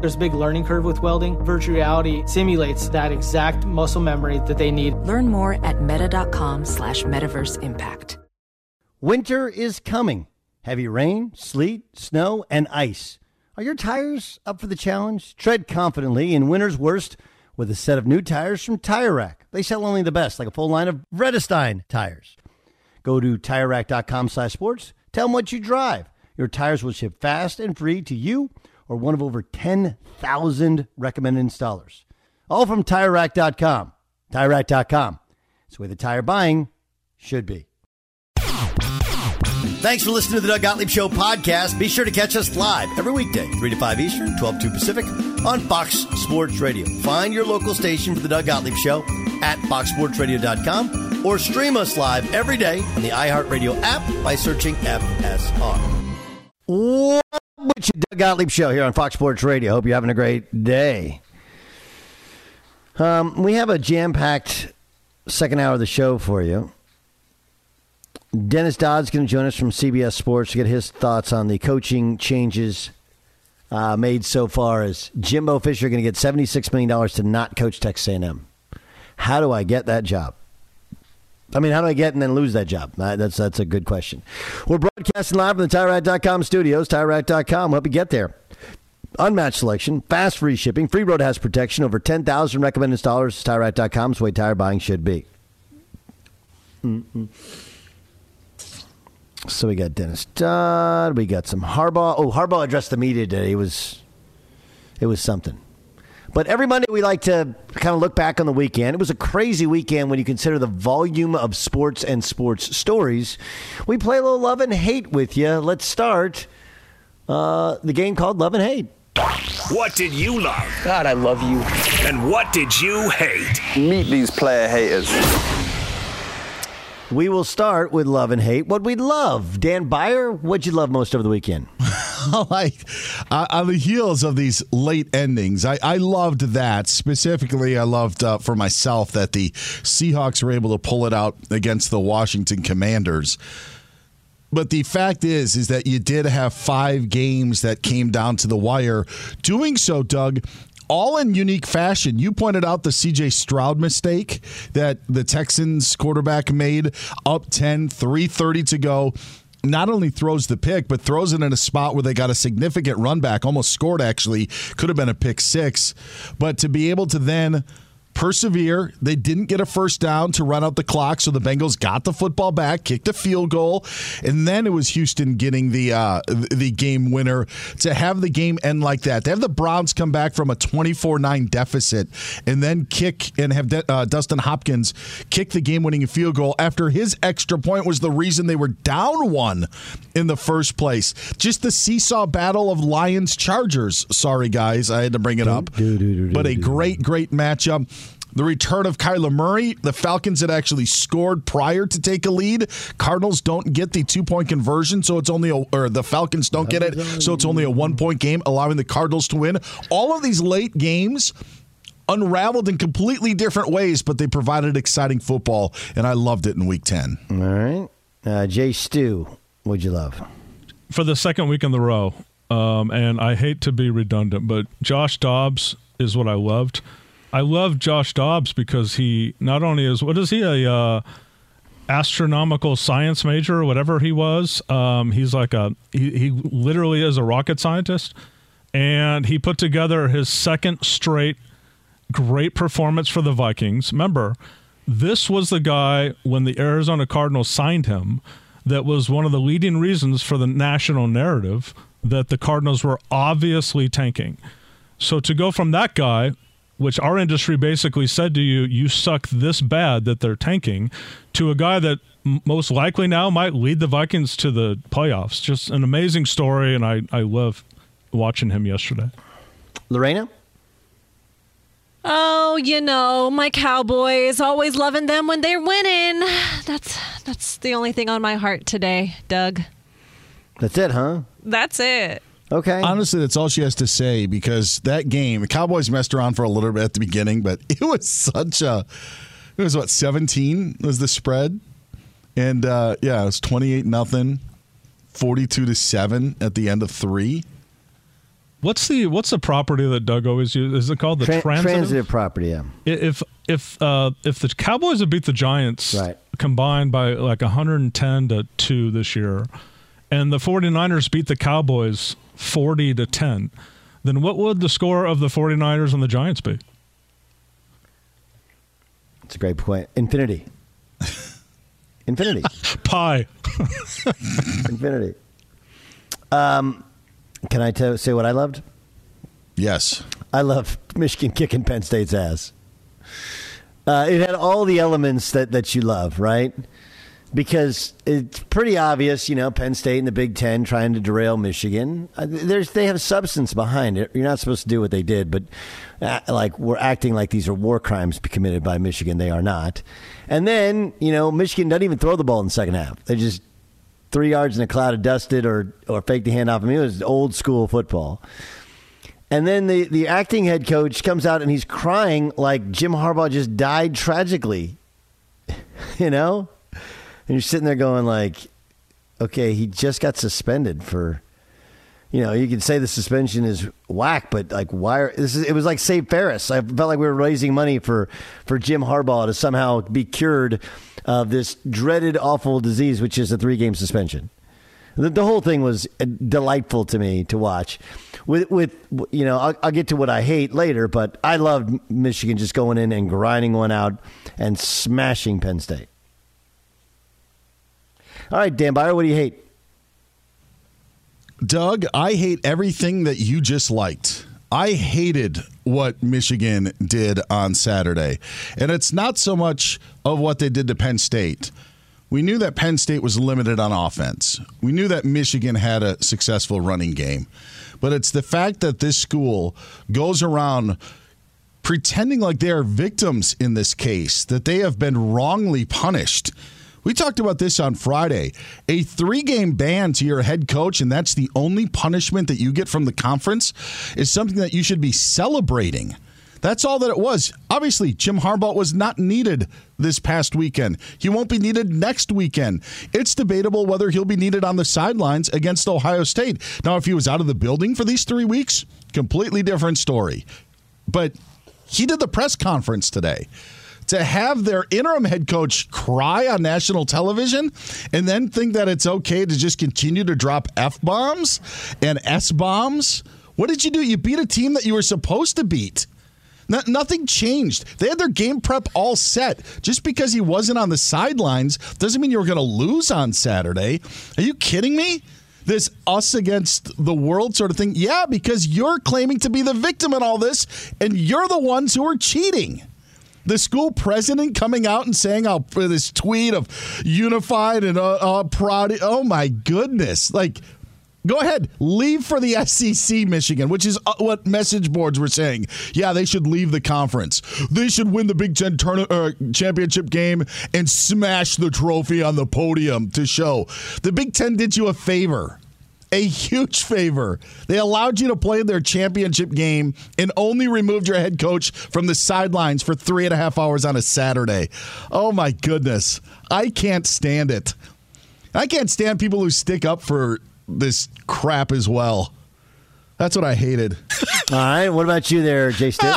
There's a big learning curve with welding. Virtual reality simulates that exact muscle memory that they need. Learn more at meta.com slash metaverse impact. Winter is coming. Heavy rain, sleet, snow, and ice. Are your tires up for the challenge? Tread confidently in winter's worst with a set of new tires from Tire Rack. They sell only the best, like a full line of Vredestein tires. Go to TireRack.com slash sports. Tell them what you drive. Your tires will ship fast and free to you or one of over 10,000 recommended installers. All from TireRack.com. TireRack.com. It's the way the tire buying should be. Thanks for listening to the Doug Gottlieb Show podcast. Be sure to catch us live every weekday, 3 to 5 Eastern, 12 to 2 Pacific, on Fox Sports Radio. Find your local station for the Doug Gottlieb Show at foxsportsradio.com or stream us live every day on the iHeartRadio app by searching FSR. What with you, Doug Gottlieb Show here on Fox Sports Radio. Hope you're having a great day. Um, we have a jam packed second hour of the show for you. Dennis Dodd's going to join us from CBS Sports to get his thoughts on the coaching changes uh, made so far. As Jimbo Fisher going to get $76 million to not coach Texas A&M. How do I get that job? I mean, how do I get and then lose that job? That's that's a good question. We're broadcasting live from the TireRack.com studios. TireRack.com help you get there. Unmatched selection, fast free shipping, free road has protection, over 10,000 recommended installers. TireRack.com is the way tire buying should be. Mm-mm. So we got Dennis Dodd. We got some Harbaugh. Oh, Harbaugh addressed the media today. It was, it was something. But every Monday, we like to kind of look back on the weekend. It was a crazy weekend when you consider the volume of sports and sports stories. We play a little love and hate with you. Let's start uh, the game called Love and Hate. What did you love? God, I love you. And what did you hate? Meet these player haters. We will start with love and hate. What we love, Dan Beyer. What'd you love most over the weekend? like uh, on the heels of these late endings, I, I loved that specifically. I loved uh, for myself that the Seahawks were able to pull it out against the Washington Commanders. But the fact is, is that you did have five games that came down to the wire. Doing so, Doug, all in unique fashion. You pointed out the CJ Stroud mistake that the Texans quarterback made up 10, 330 to go. Not only throws the pick, but throws it in a spot where they got a significant run back, almost scored actually, could have been a pick six. But to be able to then persevere. They didn't get a first down to run out the clock, so the Bengals got the football back, kicked a field goal, and then it was Houston getting the uh, the game winner to have the game end like that. To have the Browns come back from a 24-9 deficit and then kick and have uh, Dustin Hopkins kick the game-winning field goal after his extra point was the reason they were down one in the first place. Just the seesaw battle of Lions Chargers. Sorry guys, I had to bring it up. But a great great matchup. The return of Kyler Murray. The Falcons had actually scored prior to take a lead. Cardinals don't get the two point conversion, so it's only a, or the Falcons don't get it, so it's only a one point game, allowing the Cardinals to win. All of these late games unraveled in completely different ways, but they provided exciting football, and I loved it in Week Ten. All right, uh, Jay Stu, what'd you love? For the second week in the row, um, and I hate to be redundant, but Josh Dobbs is what I loved. I love Josh Dobbs because he not only is what is he a uh, astronomical science major or whatever he was. Um, he's like a he, he literally is a rocket scientist, and he put together his second straight great performance for the Vikings. Remember, this was the guy when the Arizona Cardinals signed him that was one of the leading reasons for the national narrative that the Cardinals were obviously tanking. So to go from that guy, which our industry basically said to you, you suck this bad that they're tanking, to a guy that m- most likely now might lead the Vikings to the playoffs. Just an amazing story, and I, I love watching him yesterday. Lorena? Oh, you know, my Cowboys, always loving them when they're winning. That's that's the only thing on my heart today, Doug. That's it, huh? That's it. Okay. Honestly, that's all she has to say because that game, the Cowboys messed around for a little bit at the beginning, but it was such a. It was what seventeen was the spread, and uh, yeah, it was twenty eight nothing, forty two to seven at the end of three. What's the what's the property that Doug always uses? Is it called the Tran- transitive? transitive property, yeah. If if uh, if the Cowboys had beat the Giants Right. combined by like 110 to 2 this year and the 49ers beat the Cowboys 40 to 10, then what would the score of the 49ers and the Giants be? It's a great point. Infinity. Infinity. Pi. Infinity. Um, can I tell, say what I loved? Yes, I love Michigan kicking Penn State's ass. Uh, it had all the elements that, that you love, right? Because it's pretty obvious, you know, Penn State and the Big Ten trying to derail Michigan. Uh, There's they have substance behind it. You're not supposed to do what they did, but uh, like we're acting like these are war crimes committed by Michigan. They are not. And then you know, Michigan doesn't even throw the ball in the second half. They just three yards in a cloud of dusted or or fake the handoff. I mean, it was old school football. And then the, the acting head coach comes out and he's crying like Jim Harbaugh just died tragically. you know? And you're sitting there going like, okay, he just got suspended for you know, you could say the suspension is whack, but like why are, this is it was like Save Ferris. I felt like we were raising money for for Jim Harbaugh to somehow be cured of this dreaded awful disease which is a 3-game suspension. The, the whole thing was uh, delightful to me to watch. With, with you know, I'll, I'll get to what I hate later, but I loved Michigan just going in and grinding one out and smashing Penn State. All right, Dan Beyer, what do you hate? Doug, I hate everything that you just liked. I hated what Michigan did on Saturday. And it's not so much of what they did to Penn State. We knew that Penn State was limited on offense. We knew that Michigan had a successful running game. But it's the fact that this school goes around pretending like they are victims in this case, that they have been wrongly punished. We talked about this on Friday. A three game ban to your head coach, and that's the only punishment that you get from the conference, is something that you should be celebrating. That's all that it was. Obviously, Jim Harbaugh was not needed this past weekend. He won't be needed next weekend. It's debatable whether he'll be needed on the sidelines against Ohio State. Now, if he was out of the building for these three weeks, completely different story. But he did the press conference today to have their interim head coach cry on national television and then think that it's okay to just continue to drop F bombs and S bombs. What did you do? You beat a team that you were supposed to beat. No, nothing changed. They had their game prep all set. Just because he wasn't on the sidelines doesn't mean you were going to lose on Saturday. Are you kidding me? This us against the world sort of thing? Yeah, because you're claiming to be the victim in all this, and you're the ones who are cheating the school president coming out and saying how this tweet of unified and uh, uh, proud. Oh my goodness! Like, go ahead, leave for the SEC, Michigan, which is uh, what message boards were saying. Yeah, they should leave the conference. They should win the Big Ten turn- uh, championship game and smash the trophy on the podium to show the Big Ten did you a favor a huge favor. They allowed you to play their championship game and only removed your head coach from the sidelines for three and a half hours on a Saturday. Oh my goodness. I can't stand it. I can't stand people who stick up for this crap as well. That's what I hated. All right. What about you there, Jay Stitt?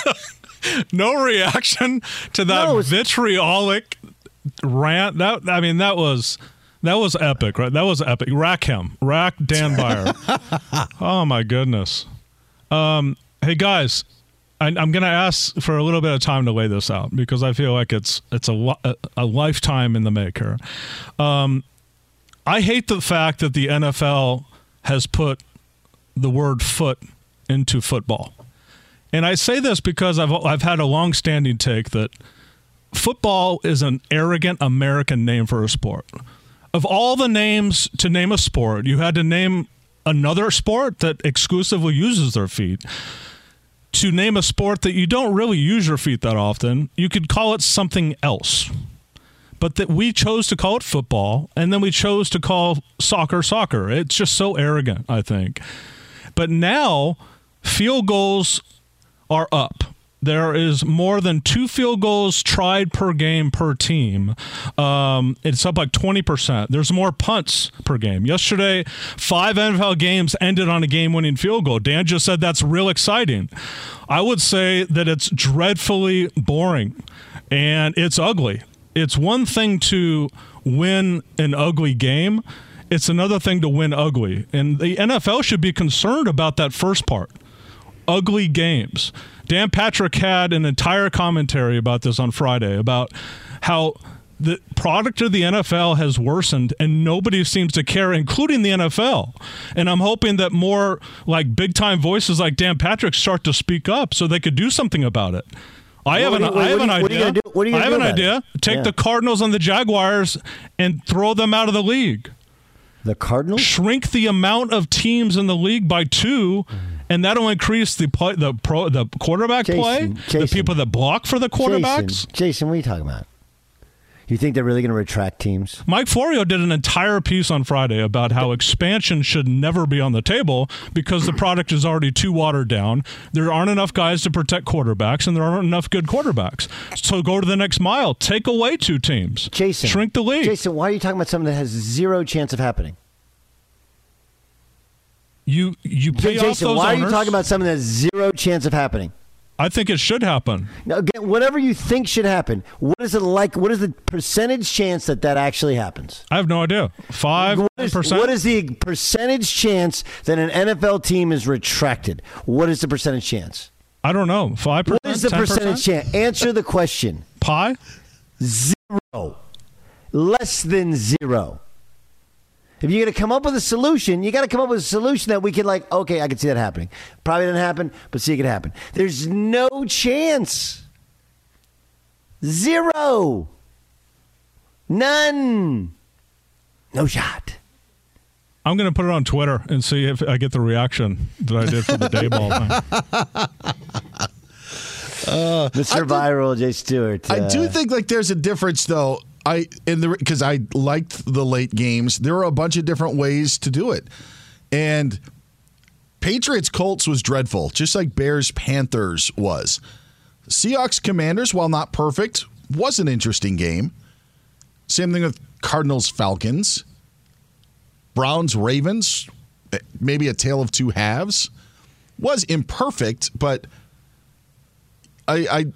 no reaction to that No, it's- vitriolic rant that I mean that was that was epic, right? That was epic. Rack him, rack Dan Beyer. oh my goodness. Um, hey guys, I, I'm going to ask for a little bit of time to lay this out because I feel like it's it's a a, a lifetime in the maker. Um, I hate the fact that the NFL has put the word foot into football. And I say this because I've I've had a long-standing take that football is an arrogant American name for a sport. Of all the names to name a sport, you had to name another sport that exclusively uses their feet. To name a sport that you don't really use your feet that often, you could call it something else. But that we chose to call it football, and then we chose to call soccer soccer. It's just so arrogant, I think. But now, field goals are up. There is more than two field goals tried per game per team. Um, it's up like 20%. There's more punts per game. Yesterday, five NFL games ended on a game winning field goal. Dan just said that's real exciting. I would say that it's dreadfully boring and it's ugly. It's one thing to win an ugly game, it's another thing to win ugly. And the NFL should be concerned about that first part ugly games. Dan Patrick had an entire commentary about this on Friday about how the product of the NFL has worsened and nobody seems to care, including the NFL. And I'm hoping that more like big time voices like Dan Patrick start to speak up so they could do something about it. I have an, you- I have what an you- what are you idea. do- what are you I have an idea. it? Take Yeah. the Cardinals and the Jaguars and throw them out of the league. The Cardinals? Shrink the amount of teams in the league by two, mm. And that'll increase the play, the pro, the quarterback Jason, play, the people that block for the quarterbacks. Jason, Jason, what are you talking about? You think they're really going to retract teams? Mike Florio did an entire piece on Friday about how expansion should never be on the table because the product is already too watered down. There aren't enough guys to protect quarterbacks, and there aren't enough good quarterbacks. So go to the next mile. Take away two teams. Jason. Shrink the league. Jason, why are you talking about something that has zero chance of happening? You you pay off Jason, those why are you talking about something that has zero chance of happening? I think it should happen. Now, again, whatever you think should happen, what is it like? What is the percentage chance that that actually happens? I have no idea. Five What is, percent. what is the percentage chance that an NFL team is retracted? What is the percentage chance? I don't know. Five percent. What is the 10%? percentage chance? Answer the question. Pie. Zero. Less than zero. If you're going to come up with a solution, you got to come up with a solution that we can, like, okay, I can see that happening. Probably didn't happen, but see it could happen. There's no chance. Zero. None. No shot. I'm going to put it on Twitter and see if I get the reaction that I did for the day ball thing. Mr. Viral, Jay Stewart. I do uh, think like there's a difference though. I in the because I liked the late games. There are a bunch of different ways to do it, and Patriots Colts was dreadful, just like Bears Panthers was. Seahawks Commanders, while not perfect, was an interesting game. Same thing with Cardinals Falcons, Browns Ravens, eh, maybe a tale of two halves. Was imperfect, but I, I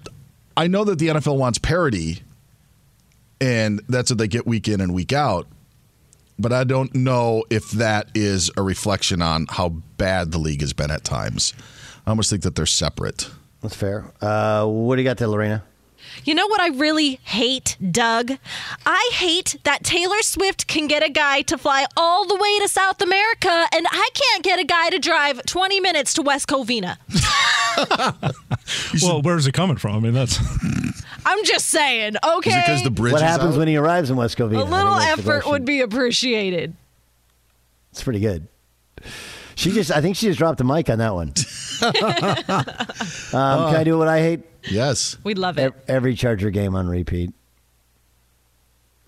I know that the NFL wants parity, and that's what they get week in and week out. But I don't know if that is a reflection on how bad the league has been at times. I almost think that they're separate. That's fair. Uh, what do you got there, Lorena? You know what I really hate, Doug? I hate that Taylor Swift can get a guy to fly all the way to South America, and I can't get a guy to drive 20 minutes to West Covina. well, where's it coming from? I mean, that's I'm just saying, okay? Because the bridge What happens when he arrives in West Covina? a I think little effort would be appreciated. It's pretty good. She just, I think she just dropped the mic on that one. um, can I do what I hate? Yes. We love it. Ev- Every Charger game on repeat.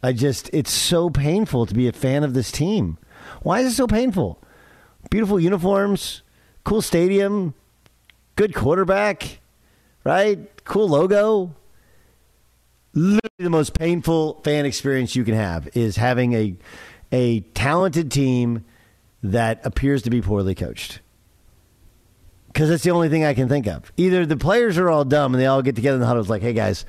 I just, it's so painful to be a fan of this team. Why is it so painful? Beautiful uniforms, cool stadium, good quarterback, right? Cool logo. Literally the most painful fan experience you can have is having a a talented team that appears to be poorly coached. because that's the only thing I can think of. Either the players are all dumb and they all get together in the huddle. It's like, hey guys,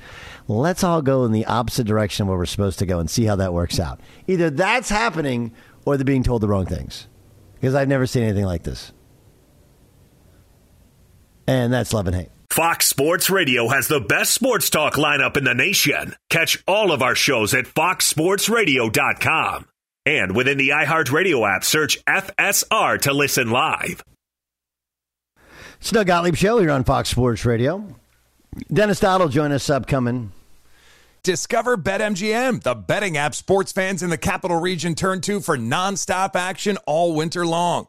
let's all go in the opposite direction where we're supposed to go and see how that works out. Either that's happening or they're being told the wrong things. Because I've never seen anything like this. And that's love and hate. Fox Sports Radio has the best sports talk lineup in the nation. Catch all of our shows at foxsportsradio.com. And within the iHeartRadio app, search FSR to listen live. It's Doug Gottlieb Show here on Fox Sports Radio. Dennis Dodd will join us upcoming. Discover BetMGM, the betting app sports fans in the capital region turn to for nonstop action all winter long.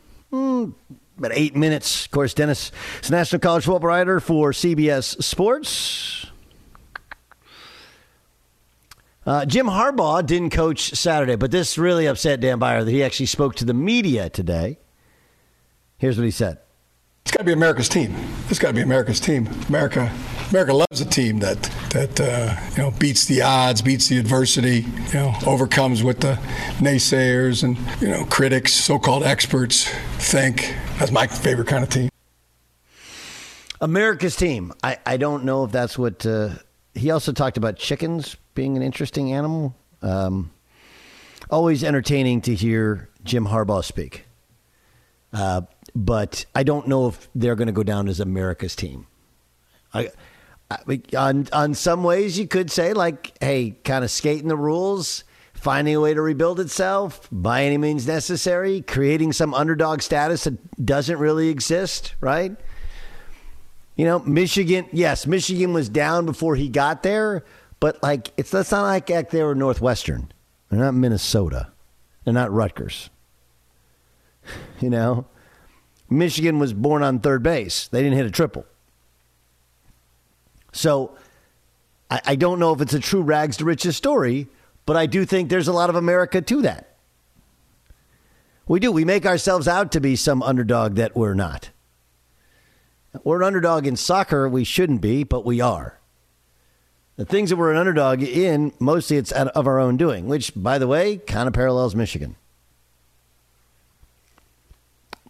mm, about eight minutes, of course, Dennis is a national college football writer for CBS Sports. Uh, Jim Harbaugh didn't coach Saturday, but this really upset Dan Beyer that he actually spoke to the media today. Here's what he said. It's got to be America's team. It's got to be America's team. America, America loves a team that that uh, you know beats the odds, beats the adversity, you know, overcomes what the naysayers and you know critics, so-called experts think. That's my favorite kind of team. America's team. I, I don't know if that's what. Uh, he also talked about chickens being an interesting animal. Um, always entertaining to hear Jim Harbaugh speak. Uh, but I don't know if they're going to go down as America's team. I, on on some ways, you could say like, hey, kind of skating the rules, finding a way to rebuild itself by any means necessary, creating some underdog status that doesn't really exist, right? You know, Michigan. Yes, Michigan was down before he got there, but like it's that's not like, like they were Northwestern. They're not Minnesota. They're not Rutgers. You know, Michigan was born on third base. They didn't hit a triple. So I, I, don't know if it's a true rags to riches story, but I do think there's a lot of America to that. We do. We make ourselves out to be some underdog that we're not. We're an underdog in soccer. We shouldn't be, but we are. The things that we're an underdog in, mostly it's of our own doing, which, by the way, kind of parallels Michigan.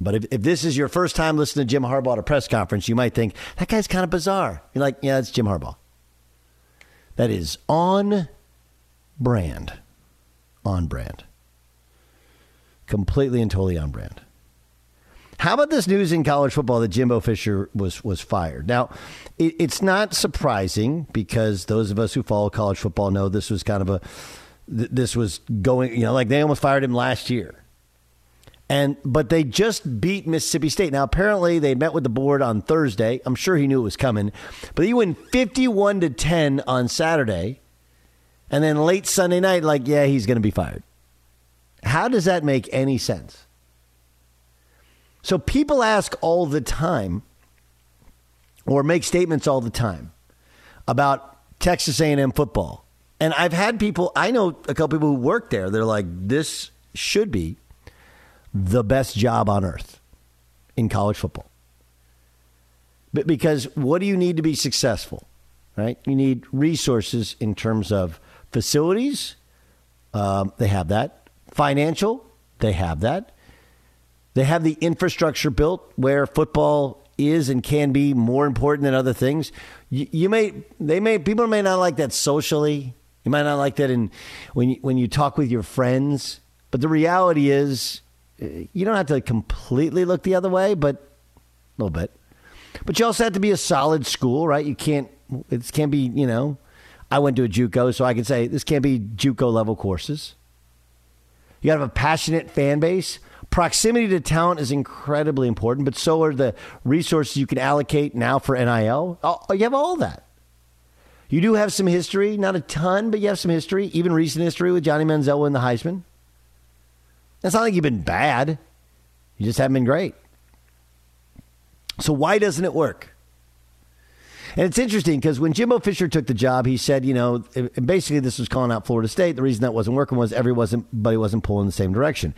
But if, if this is your first time listening to Jim Harbaugh at a press conference, you might think, that guy's kind of bizarre. You're like, yeah, it's Jim Harbaugh. That is on brand. on brand. Completely and totally on brand. How about this news in college football that Jimbo Fisher was was fired? Now, it, it's not surprising because those of us who follow college football know this was kind of a this was going, you know, like they almost fired him last year. And but they just beat Mississippi State. Now apparently they met with the board on Thursday. I'm sure he knew it was coming. But he went 51 to 10 on Saturday. And then late Sunday night like, yeah, he's going to be fired. How does that make any sense? So people ask all the time or make statements all the time about Texas A&M football. And I've had people, I know a couple people who work there. They're like this should be the best job on earth in college football. But because what do you need to be successful? Right? You need resources in terms of facilities. Um, they have that. Financial. They have that. They have the infrastructure built where football is and can be more important than other things. You, you may, they may, people may not like that socially. You might not like that in when you, when you talk with your friends. But the reality is, you don't have to completely look the other way, but a little bit. But you also have to be a solid school, right? You can't. It can't be. You know, I went to a JUCO, so I can say this can't be JUCO level courses. You got to have a passionate fan base. Proximity to talent is incredibly important, but so are the resources you can allocate now for NIL. Oh, oh, you have all that. You do have some history, not a ton, but you have some history, even recent history with Johnny Manziel winning the Heisman. It's not like you've been bad. You just haven't been great. So why doesn't it work? And it's interesting because when Jimbo Fisher took the job, he said, you know, basically this was calling out Florida State. The reason that wasn't working was everybody wasn't pulling in the same direction.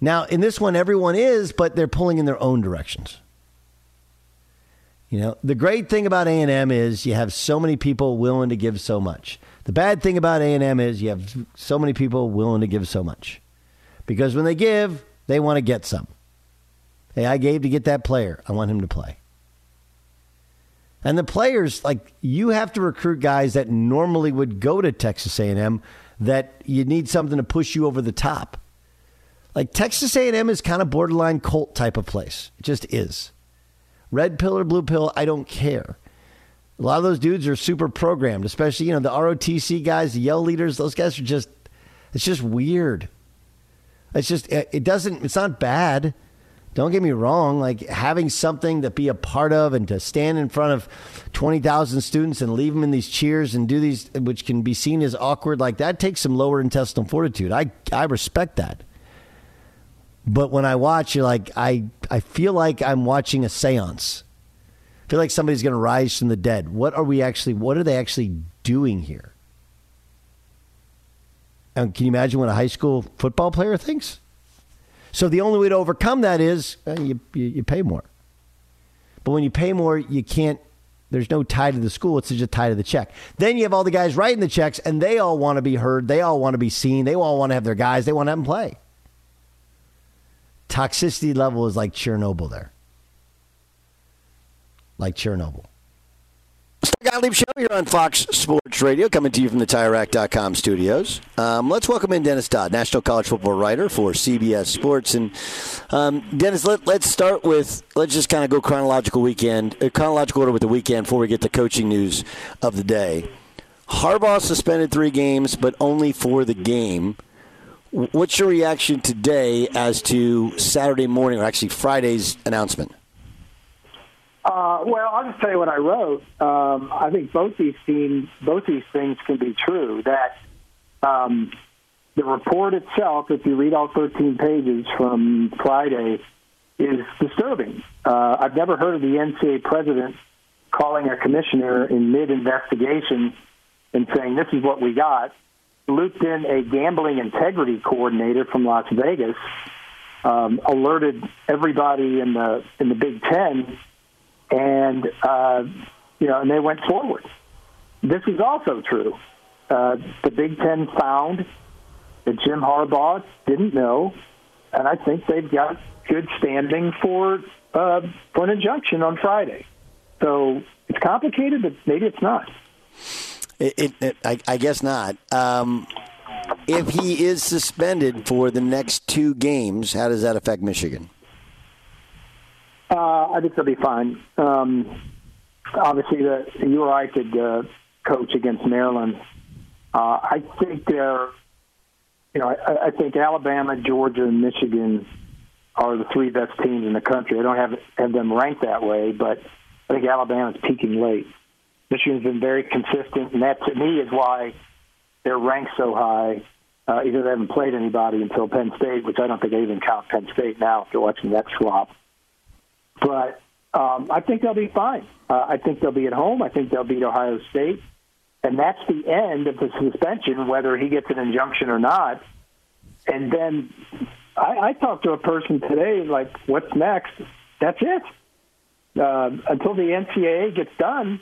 Now, in this one, everyone is, but they're pulling in their own directions. You know, the great thing about A&M is you have so many people willing to give so much. The bad thing about A&M is you have so many people willing to give so much. Because when they give, they want to get some. Hey, I gave to get that player. I want him to play. And the players, like you have to recruit guys that normally would go to Texas A&M that you need something to push you over the top. Like Texas A&M is kind of borderline cult type of place. It just is. Red pill or blue pill, I don't care. A lot of those dudes are super programmed, especially, you know, the ROTC guys, the yell leaders, those guys are just it's just weird. It's just it doesn't. It's not bad. Don't get me wrong. Like having something to be a part of and to stand in front of twenty thousand students and leave them in these cheers and do these, which can be seen as awkward, like that takes some lower intestinal fortitude. I I respect that. But when I watch, you're like I I feel like I'm watching a séance. I feel like somebody's going to rise from the dead. What are we actually? What are they actually doing here? And can you imagine what a high school football player thinks? So the only way to overcome that is uh, you, you, you pay more. But when you pay more, you can't. There's no tie to the school. It's just a tie to the check. Then you have all the guys writing the checks, and they all want to be heard. They all want to be seen. They all want to have their guys. They want to have them play. Toxicity level is like Chernobyl there. Like Chernobyl. Gottlieb Show here on Fox Sports Radio, coming to you from the TireRack.com studios. Um, let's welcome in Dennis Dodd, National College Football writer for CBS Sports. And um, Dennis, let, us start with let's just kind of go chronological weekend, uh, chronological order with the weekend before we get the coaching news of the day. Harbaugh suspended three games, but only for the game. What's your reaction today as to Saturday morning, or actually Friday's announcement? Uh, well, I'll just tell you what I wrote. Um, I think both these teams, both these things can be true. That um, the report itself, if you read all 13 pages from Friday, is disturbing. Uh, I've never heard of the NCAA president calling a commissioner in mid-investigation and saying, "This is what we got." Looped in a gambling integrity coordinator from Las Vegas, um, alerted everybody in the in the Big Ten and uh, you know, and they went forward. This is also true. Uh, the Big Ten found that Jim Harbaugh didn't know, and I think they've got good standing for uh, for an injunction on Friday. So it's complicated, but maybe it's not. It, it, it I, I, guess not. Um, if he is suspended for the next two games, how does that affect Michigan? Uh, I think they'll be fine. Um, obviously, the URI could uh, coach against Maryland. Uh, I think they're, you know, I, I think Alabama, Georgia, and Michigan are the three best teams in the country. I don't have have them ranked that way, but I think Alabama's peaking late. Michigan's been very consistent, and that to me is why they're ranked so high. Uh, either they haven't played anybody until Penn State, which I don't think they even count Penn State now after watching that flop. But um, I think they'll be fine. Uh, I think they'll be at home. I think they'll beat Ohio State. And that's the end of the suspension, whether he gets an injunction or not. And then I, I talked to a person today, like, what's next? That's it. Uh, until the NCAA gets done,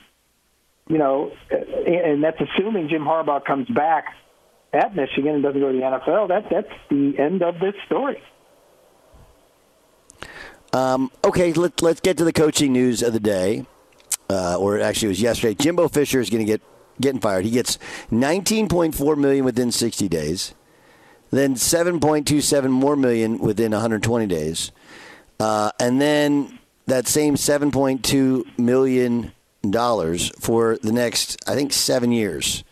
you know, and that's assuming Jim Harbaugh comes back at Michigan and doesn't go to the NFL. That that's the end of this story. Um, okay, let, let's get to the coaching news of the day, uh, or actually it was yesterday. Jimbo Fisher is going to get getting fired. He gets 19.4 million within 60 days, then 7.27 more million within 120 days, uh, and then that same 7.2 million dollars for the next, I think, seven years.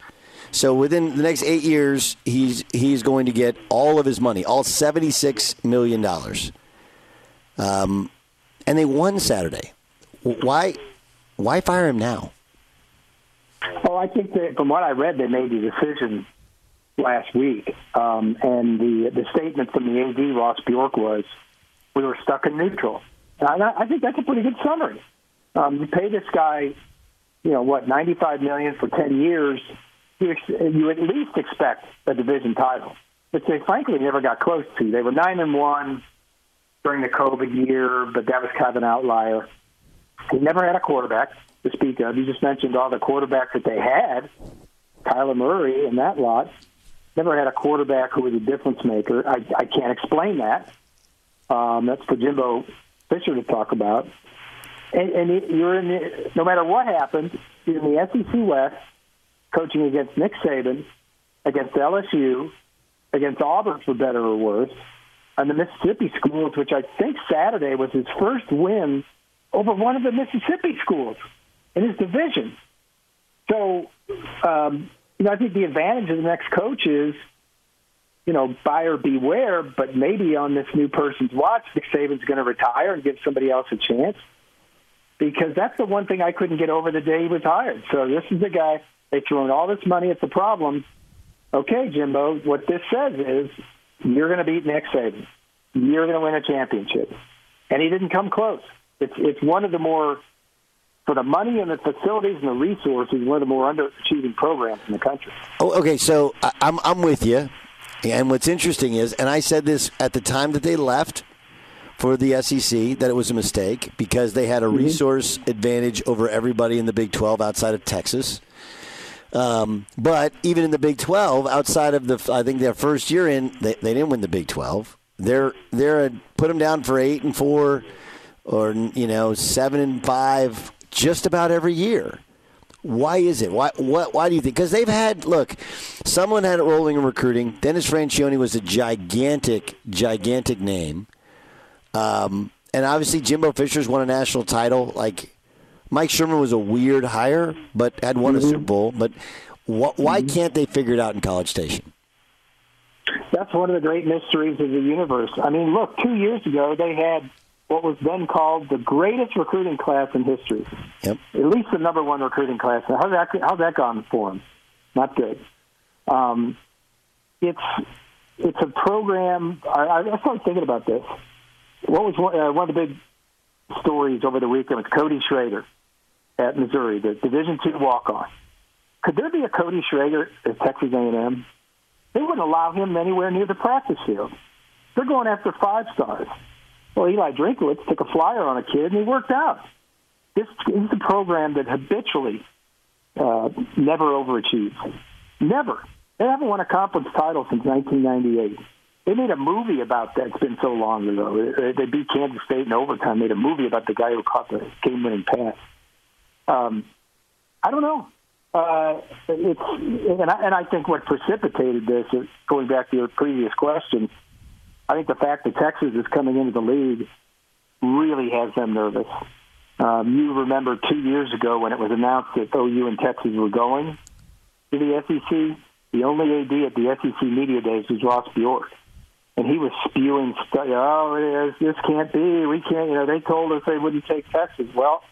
So within the next eight years, he's he's going to get all of his money, all 76 million dollars. Um, and they won Saturday. Why why fire him now? Oh, I think that from what I read, they made the decision last week, um, and the the statement from the AD Ross Bjork was, "We were stuck in neutral." And I, I think that's a pretty good summary. Um, you pay this guy, you know, what ninety five million for ten years. You, ex- you at least expect a division title, which they frankly never got close to. They were nine and one during the COVID year, but that was kind of an outlier. He never had a quarterback to speak of. You just mentioned all the quarterbacks that they had, Kyler Murray and that lot. Never had a quarterback who was a difference maker. I, I can't explain that. Um, that's for Jimbo Fisher to talk about. And, and you're in the, no matter what happens, you're in the SEC West, coaching against Nick Saban, against LSU, against Auburn for better or worse, and the Mississippi schools, which I think Saturday was his first win over one of the Mississippi schools in his division. So, um, you know, I think the advantage of the next coach is, you know, buyer beware, but maybe on this new person's watch, Nick Saban's going to retire and give somebody else a chance. Because that's the one thing I couldn't get over the day he was hired. So this is the guy, they thrown all this money at the problem. Okay, Jimbo, what this says is you're going to beat Nick Saban. You're going to win a championship. And he didn't come close. It's it's one of the more for the money and the facilities and the resources, one of the more underachieving programs in the country. Oh, okay, so I'm I'm with you. And what's interesting is, and I said this at the time that they left for the SEC that it was a mistake because they had a mm-hmm. resource advantage over everybody in the Big 12 outside of Texas. Um, but even in the Big 12, outside of the, I think their first year in, they, they didn't win the Big 12. They're they're a, put them down for eight and four, or you know seven and five, just about every year. Why is it? Why what? Why do you think? Because they've had look, someone had it rolling in recruiting. Dennis Franchione was a gigantic, gigantic name, um, and obviously Jimbo Fisher's won a national title. Like Mike Sherman was a weird hire, but had won a Super Bowl. But wh- why can't they figure it out in College Station? That's one of the great mysteries of the universe. I mean, look, two years ago they had what was then called the greatest recruiting class in history. Yep. At least the number one recruiting class. Now, how's that? How's that gone for them? Not good. Um, it's it's a program. I, I started thinking about this. What was one, uh, one of the big stories over the weekend was Cody Schrader at Missouri, the Division two walk on. Could there be a Cody Schrader at Texas A&M? They wouldn't allow him anywhere near the practice field. They're going after five stars. Well, Eli Drinkwitz took a flyer on a kid and he worked out. This is a program that habitually uh, never overachieves. Never. They haven't won a conference title since 1998. They made a movie about that. It's been so long ago. They- They beat Kansas State in overtime. Made a movie about the guy who caught the game-winning pass. Um, I don't know. Uh, it's and I, and I think what precipitated this, is, going back to your previous question, I think the fact that Texas is coming into the league really has them nervous. Um, you remember two years ago when it was announced that OU and Texas were going to the SEC. The only AD at the SEC media days was Ross Bjork, and he was spewing stuff. Oh, it is this can't be. We can't. You know, they told us they wouldn't take Texas. Well,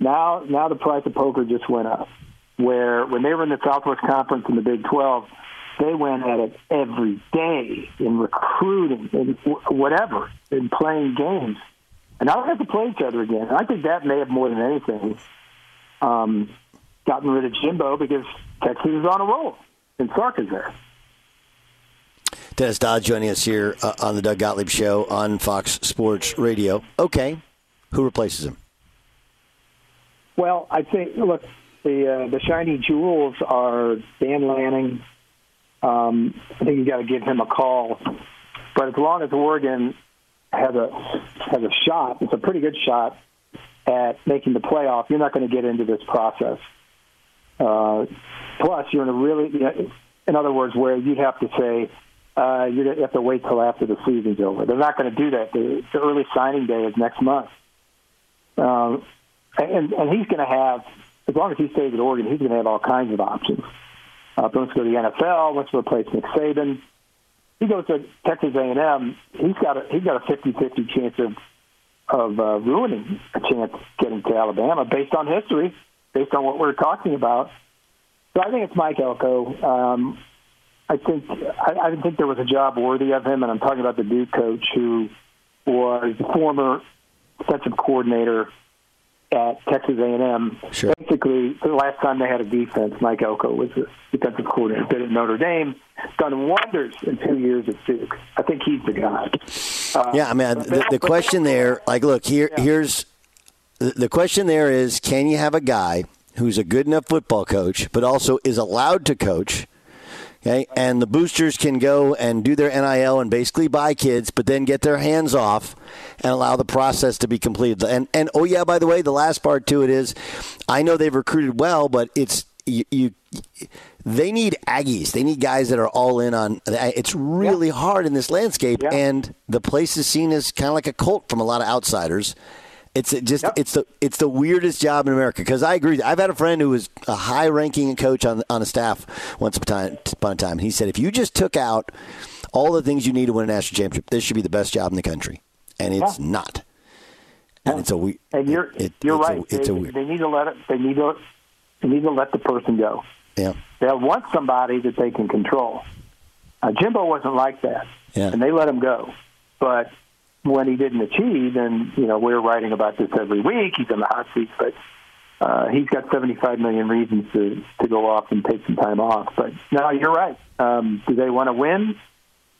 now now the price of poker just went up. Where when they were in the Southwest Conference in the Big 12, they went at it every day in recruiting and whatever in playing games. And now they have to play each other again. And I think that may have more than anything um, gotten rid of Jimbo because Texas is on a roll and Sark is there. Dennis Dodd joining us here uh, on the Doug Gottlieb Show on Fox Sports Radio. Okay, who replaces him? Well, I think look the uh, the shiny jewels are Dan Lanning. Um, I think you got to give him a call. But as long as Oregon has a has a shot, it's a pretty good shot at making the playoff. You're not going to get into this process. Uh, plus, you're in a really, you know, in other words, where you'd have to say uh, you have to wait till after the season's over. They're not going to do that. The, the early signing day is next month, um, and and he's going to have as long as he stays at Oregon, he's going to have all kinds of options. Uh, if he wants to go to the NFL, wants to replace Nick Saban. He goes to Texas A&M. He's got a he's got a 50-50 chance of of uh, ruining a chance getting to Alabama based on history, based on what we're talking about. So I think it's Mike Elko. Um, I think I, didn't think there was a job worthy of him, and I'm talking about the Duke coach who was the former defensive coordinator at Texas A&M. Sure. Basically, the last time they had a defense, Mike Elko was the defensive coordinator. Did at Notre Dame, done wonders in two years at Duke. I think he's the guy. Uh, yeah, I mean, the, the question there, like, look, here, yeah. here's the question there is, can you have a guy who's a good enough football coach, but also is allowed to coach? Okay, and the boosters can go and do their NIL and basically buy kids, but then get their hands off and allow the process to be completed. And and oh yeah, by the way, the last part to it is, I know they've recruited well, but it's you, you they need Aggies. They need guys that are all in on. It's really yeah. hard in this landscape, yeah. and the place is seen as kind of like a cult from a lot of outsiders. It's just yep. it's the it's the weirdest job in America because I agree. I've had a friend who was a high ranking coach on on a staff once upon a time. He said if you just took out all the things you need to win a national championship, this should be the best job in the country, and it's yeah. not. And yeah. it's a we. And you're it, you're right. A, it's they, a weird. They need to let it. They need to. They need to let the person go. Yeah. They'll want somebody that they can control. Uh, Jimbo wasn't like that, yeah. and they let him go. But when he didn't achieve, and you know we're writing about this every week. He's in the hot seat, but uh, he's got 75 million reasons to to go off and take some time off. But no, you're right. Um, do they want to win,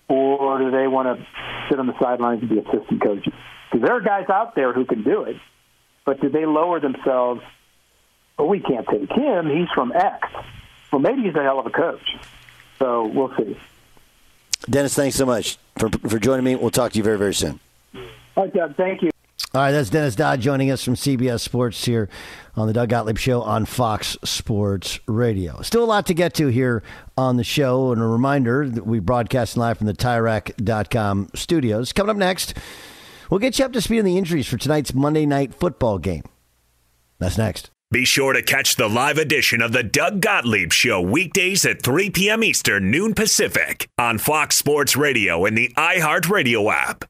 or do they want to sit on the sidelines and be assistant coaches? Because there are guys out there who can do it, but do they lower themselves? Well, we can't take him. He's from X. Well, maybe he's a hell of a coach. So we'll see. Dennis, thanks so much for, for joining me. We'll talk to you very, very soon. All right, Doug. Thank you. All right, that's Dennis Dodd joining us from CBS Sports here on the Doug Gottlieb Show on Fox Sports Radio. Still a lot to get to here on the show, and a reminder that we broadcast live from the TireRack.com studios. Coming up next, we'll get you up to speed on the injuries for tonight's Monday night football game. That's next. Be sure to catch the live edition of the Doug Gottlieb Show weekdays at 3 p.m. Eastern, noon Pacific on Fox Sports Radio and the iHeartRadio app.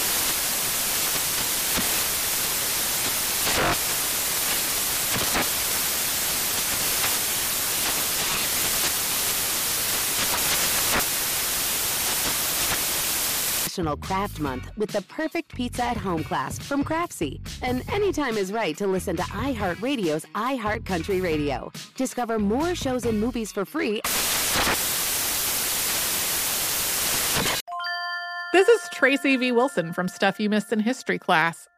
National Craft Month with the perfect pizza at home class from Craftsy. And anytime is right to listen to iHeartRadio's iHeart Country Radio. Discover more shows and movies for free. This is Tracy V. Wilson from Stuff You Missed in History class.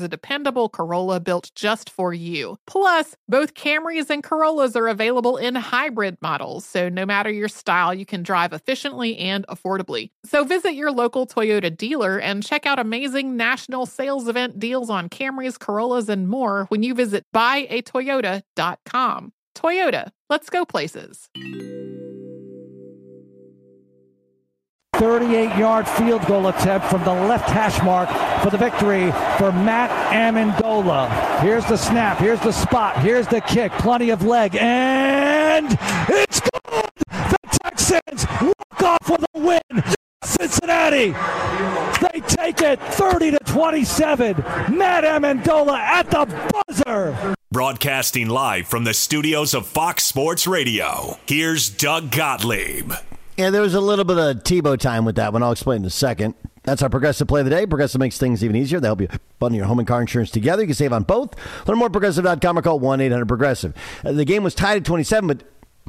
a dependable Corolla built just for you. Plus, both Camrys and Corollas are available in hybrid models, so no matter your style, you can drive efficiently and affordably. So visit your local Toyota dealer and check out amazing national sales event deals on Camrys, Corollas, and more when you visit buyatoyota.com. Toyota, let's go places. 38 yard field goal attempt from the left hash mark for the victory for Matt Amendola. Here's the snap. Here's the spot. Here's the kick. Plenty of leg. And it's good. The Texans walk off with a win. Cincinnati. They take it 30 to 27. Matt Amendola at the buzzer. Broadcasting live from the studios of Fox Sports Radio. Here's Doug Gottlieb. Yeah, there was a little bit of Tebow time with that one. I'll explain in a second. That's our Progressive Play of the Day. Progressive makes things even easier. They help you bundle your home and car insurance together. You can save on both. Learn more at Progressive.com or call 1-800-PROGRESSIVE. Uh, the game was tied at 27, but,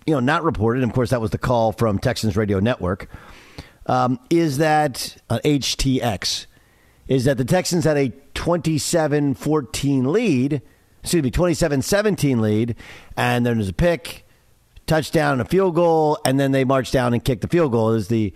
you know, not reported. And, of course, that was the call from Texans Radio Network. Um, is that uh, HTX? Is that the Texans had a 27-14 lead, excuse me, 27-17 lead, and then there's a pick – touchdown and a field goal, and then they march down and kick the field goal. Is the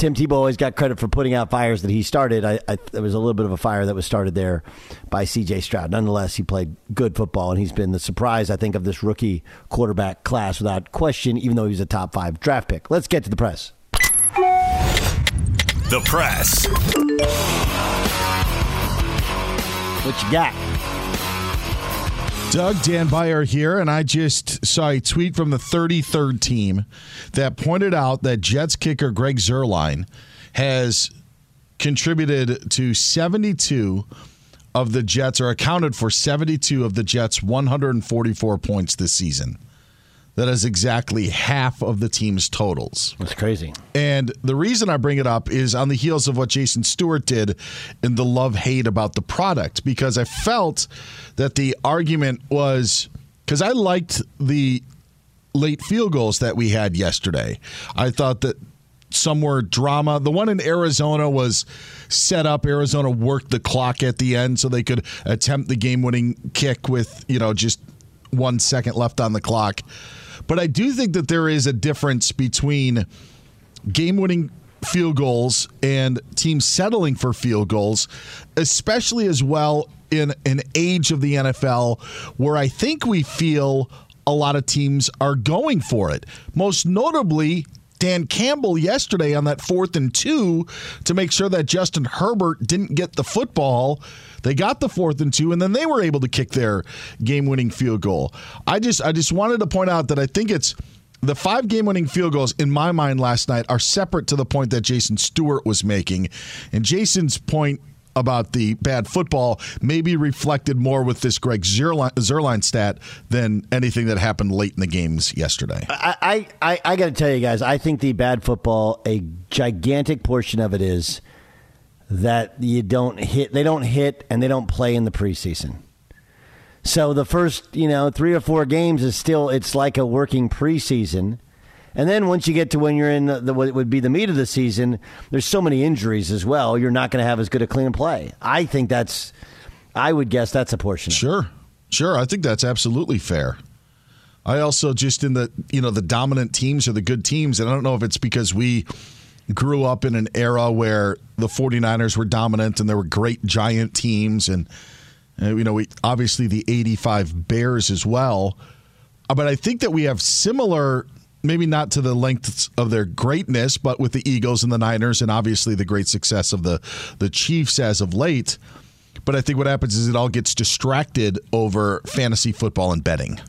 Tim Tebow always got credit for putting out fires that he started. I, I, there was a little bit of a fire that was started there by C.J. Stroud. Nonetheless, he played good football, and he's been the surprise, I think, of this rookie quarterback class without question, even though he was a top five draft pick. Let's get to the press. The press. What you got? Doug Dan Beyer here, and I just saw a tweet from the 33rd team that pointed out that Jets kicker Greg Zuerlein has contributed to 72 of the Jets, or accounted for 72 of the Jets' 144 points this season. That is exactly half of the team's totals. That's crazy. And the reason I bring it up is on the heels of what Jason Stewart did in the love hate about the product, because I felt that the argument was because I liked the late field goals that we had yesterday. I thought that some were drama. The one in Arizona was set up. Arizona worked the clock at the end so they could attempt the game winning kick with, you know, just one second left on the clock. But I do think that there is a difference between game winning field goals and teams settling for field goals, especially as well in an age of the NFL where I think we feel a lot of teams are going for it. Most notably, Dan Campbell yesterday on that fourth and two to make sure that Justin Herbert didn't get the football. They got the fourth and two, and then they were able to kick their game-winning field goal. I just, I just wanted to point out that I think it's the five game-winning field goals in my mind last night are separate to the point that Jason Stewart was making, and Jason's point about the bad football maybe reflected more with this Greg Zerline, Zuerlein stat than anything that happened late in the games yesterday. I, I, I got to tell you guys, I think the bad football, a gigantic portion of it is that you don't hit, they don't hit, and they don't play in the preseason. So the first, you know, three or four games is still it's like a working preseason. And then once you get to when you're in the, the what would be the meat of the season, there's so many injuries as well. You're not going to have as good a clean play. I think that's, I would guess that's a portion. Sure, sure. I think that's absolutely fair. I also just in the you know the dominant teams are the good teams, and I don't know if it's because we grew up in an era where the 49ers were dominant and there were great giant teams and uh, you know we obviously the 85 Bears as well. Uh, but I think that we have similar maybe not to the lengths of their greatness, but with the Eagles and the Niners and obviously the great success of the the Chiefs as of late. But I think what happens is it all gets distracted over fantasy football and betting.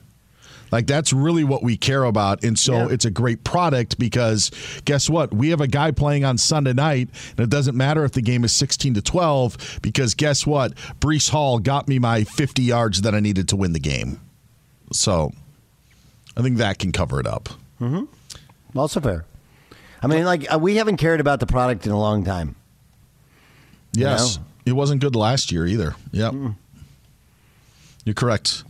Like that's really what we care about. And so yeah. it's a great product because guess what? We have a guy playing on Sunday night, and it doesn't matter if the game is 16 to 12 because guess what? Breece Hall got me my 50 yards that I needed to win the game. So I think that can cover it up. Mm-hmm. Also fair. I mean, like, uh, we haven't cared about the product in a long time. Yes. You know? It wasn't good last year either. Yep. Mm. You're correct.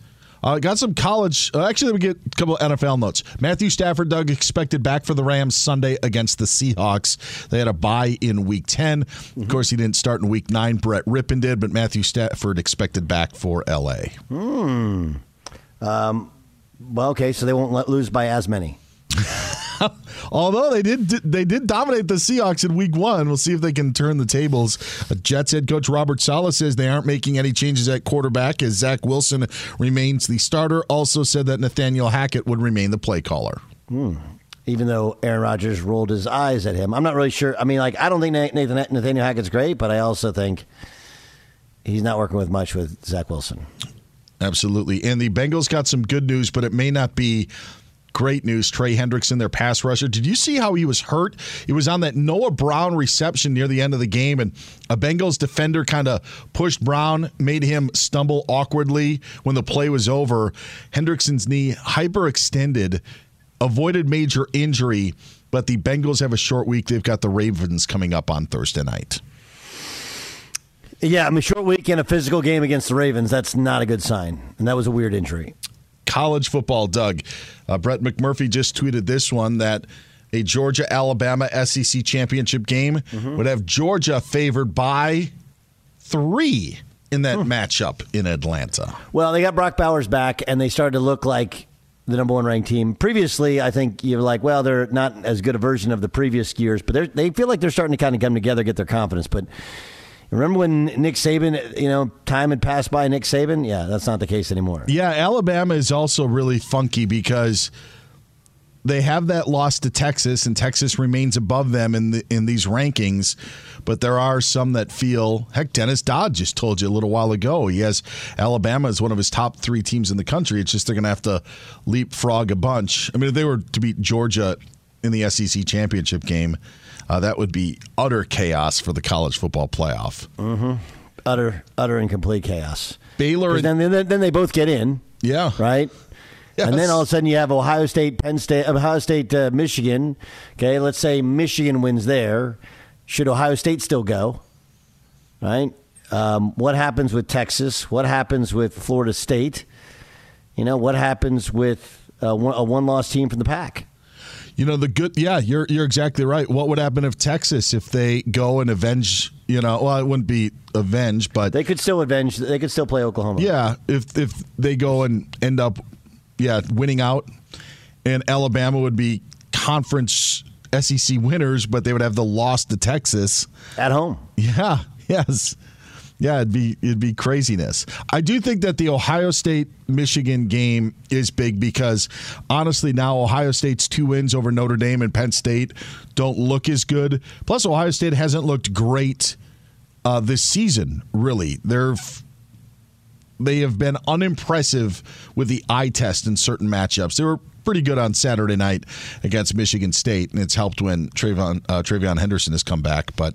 Uh, got some college. Uh, actually, let me get a couple of NFL notes. Matthew Stafford, Doug, expected back for the Rams Sunday against the Seahawks. They had a bye in Week 10. Mm-hmm. Of course, he didn't start in Week 9. Brett Rypien did, but Matthew Stafford expected back for L.A. Hmm. Um, well, okay, so they won't let lose by as many. Although they did they did dominate the Seahawks in week one. We'll see if they can turn the tables. Jets head coach Robert Saleh says they aren't making any changes at quarterback as Zach Wilson remains the starter. Also said that Nathaniel Hackett would remain the play caller. Hmm. Even though Aaron Rodgers rolled his eyes at him. I'm not really sure. I mean, like, I don't think Nathan, Nathaniel Hackett's great, but I also think he's not working with much with Zach Wilson. Absolutely. And the Bengals got some good news, but it may not be Great news. Trey Hendrickson, their pass rusher. Did you see how he was hurt? It was on that Noah Brown reception near the end of the game, and a Bengals defender kind of pushed Brown, made him stumble awkwardly when the play was over. Hendrickson's knee hyperextended, avoided major injury, but the Bengals have a short week. They've got the Ravens coming up on Thursday night. Yeah, I mean, short week and a physical game against the Ravens, that's not a good sign. And that was a weird injury college football, Doug. Uh, Brett McMurphy just tweeted this one that a Georgia Alabama SEC championship game mm-hmm. would have Georgia favored by three in that hmm. matchup in Atlanta. Well, they got Brock Bowers back, and they started to look like the number one ranked team. Previously, I think you're like, well, they're not as good a version of the previous years, but they feel like they're starting to kind of come together, get their confidence. But Remember when Nick Saban, you know, time had passed by Nick Saban? Yeah, that's not the case anymore. Yeah, Alabama is also really funky because they have that loss to Texas, and Texas remains above them in the, in these rankings. But there are some that feel heck. Dennis Dodd just told you a little while ago he has Alabama as one of his top three teams in the country. It's just they're going to have to leapfrog a bunch. I mean, if they were to beat Georgia in the SEC championship game, uh, that would be utter chaos for the college football playoff. Mm-hmm. Utter, utter and complete chaos. Baylor. And, then, then, then they both get in. Yeah. Right. Yes. And then all of a sudden you have Ohio State, Penn State, Ohio State, uh, Michigan. Okay, let's say Michigan wins there. Should Ohio State still go? Right. Um, what happens with Texas? What happens with Florida State? You know what happens with uh, one, a one-loss team from the pack? You know the good. Yeah, you're you're exactly right. What would happen if Texas if they go and avenge? You know, well, it wouldn't be avenge, but they could still avenge. They could still play Oklahoma. Yeah, if if they go and end up, yeah, winning out, and Alabama would be conference SEC winners, but they would have the loss to Texas at home. Yeah. Yes. Yeah, it'd be it'd be craziness. I do think that the Ohio State Michigan game is big because honestly now Ohio State's two wins over Notre Dame and Penn State don't look as good. Plus Ohio State hasn't looked great uh, this season. Really, they're they have been unimpressive with the eye test in certain matchups. They were pretty good on Saturday night against Michigan State, and it's helped when TreVeyon, uh, Henderson has come back. But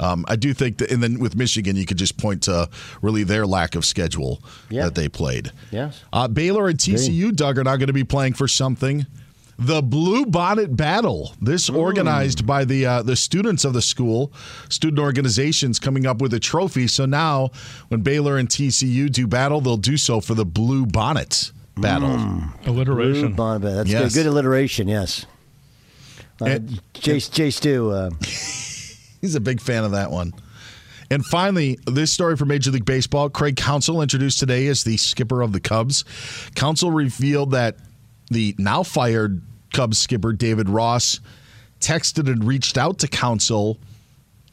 um, I do think that, and then with Michigan, you could just point to really their lack of schedule yeah. that they played. Yes. Uh, Baylor and TCU, Doug, are not going to be playing for something. the Blue Bonnet Battle. This organized by the uh, the students of the school, student organizations coming up with a trophy. So now, when Baylor and TCU do battle, they'll do so for the Blue Bonnet Battle. Alliteration. Blue Bonnet Battle. That's Yes. good. Good alliteration. Yes. Uh, Jay, Jay Stu. Uh, He's a big fan of that one. And finally, this story from Major League Baseball Craig Counsell introduced today as the skipper of the Cubs. Counsell revealed that the now fired Cubs skipper, David Ross, texted and reached out to Counsell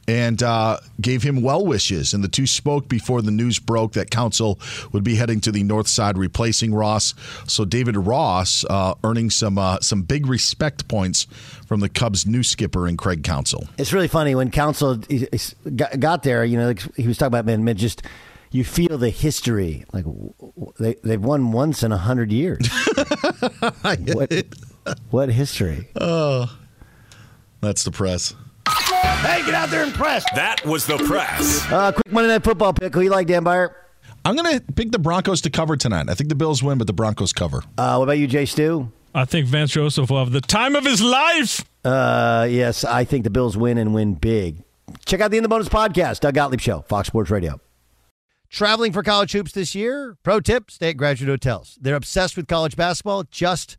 and uh, gave him well wishes. And the two spoke before the news broke that Counsell would be heading to the North Side, replacing Ross. So David Ross uh, earning some uh, some big respect points from the Cubs' new skipper and Craig Counsell. it's really funny when Counsell got, there. You know, like he was talking about man, man, just you feel the history. Like they they've won once in a hundred years. what, what history? Oh, that's the press. Hey, get out there and press. That was the press. Uh, quick Monday Night Football pick. Who you like, Dan Beyer? I'm going to pick the Broncos to cover tonight. I think the Bills win, but the Broncos cover. Uh, what about you, Jay Stu? I think Vance Joseph will have the time of his life. Uh, yes, I think the Bills win and win big. Check out the In the Bonus podcast, Doug Gottlieb Show, Fox Sports Radio. Traveling for college hoops this year? Pro tip: stay at Graduate Hotels. They're obsessed with college basketball, just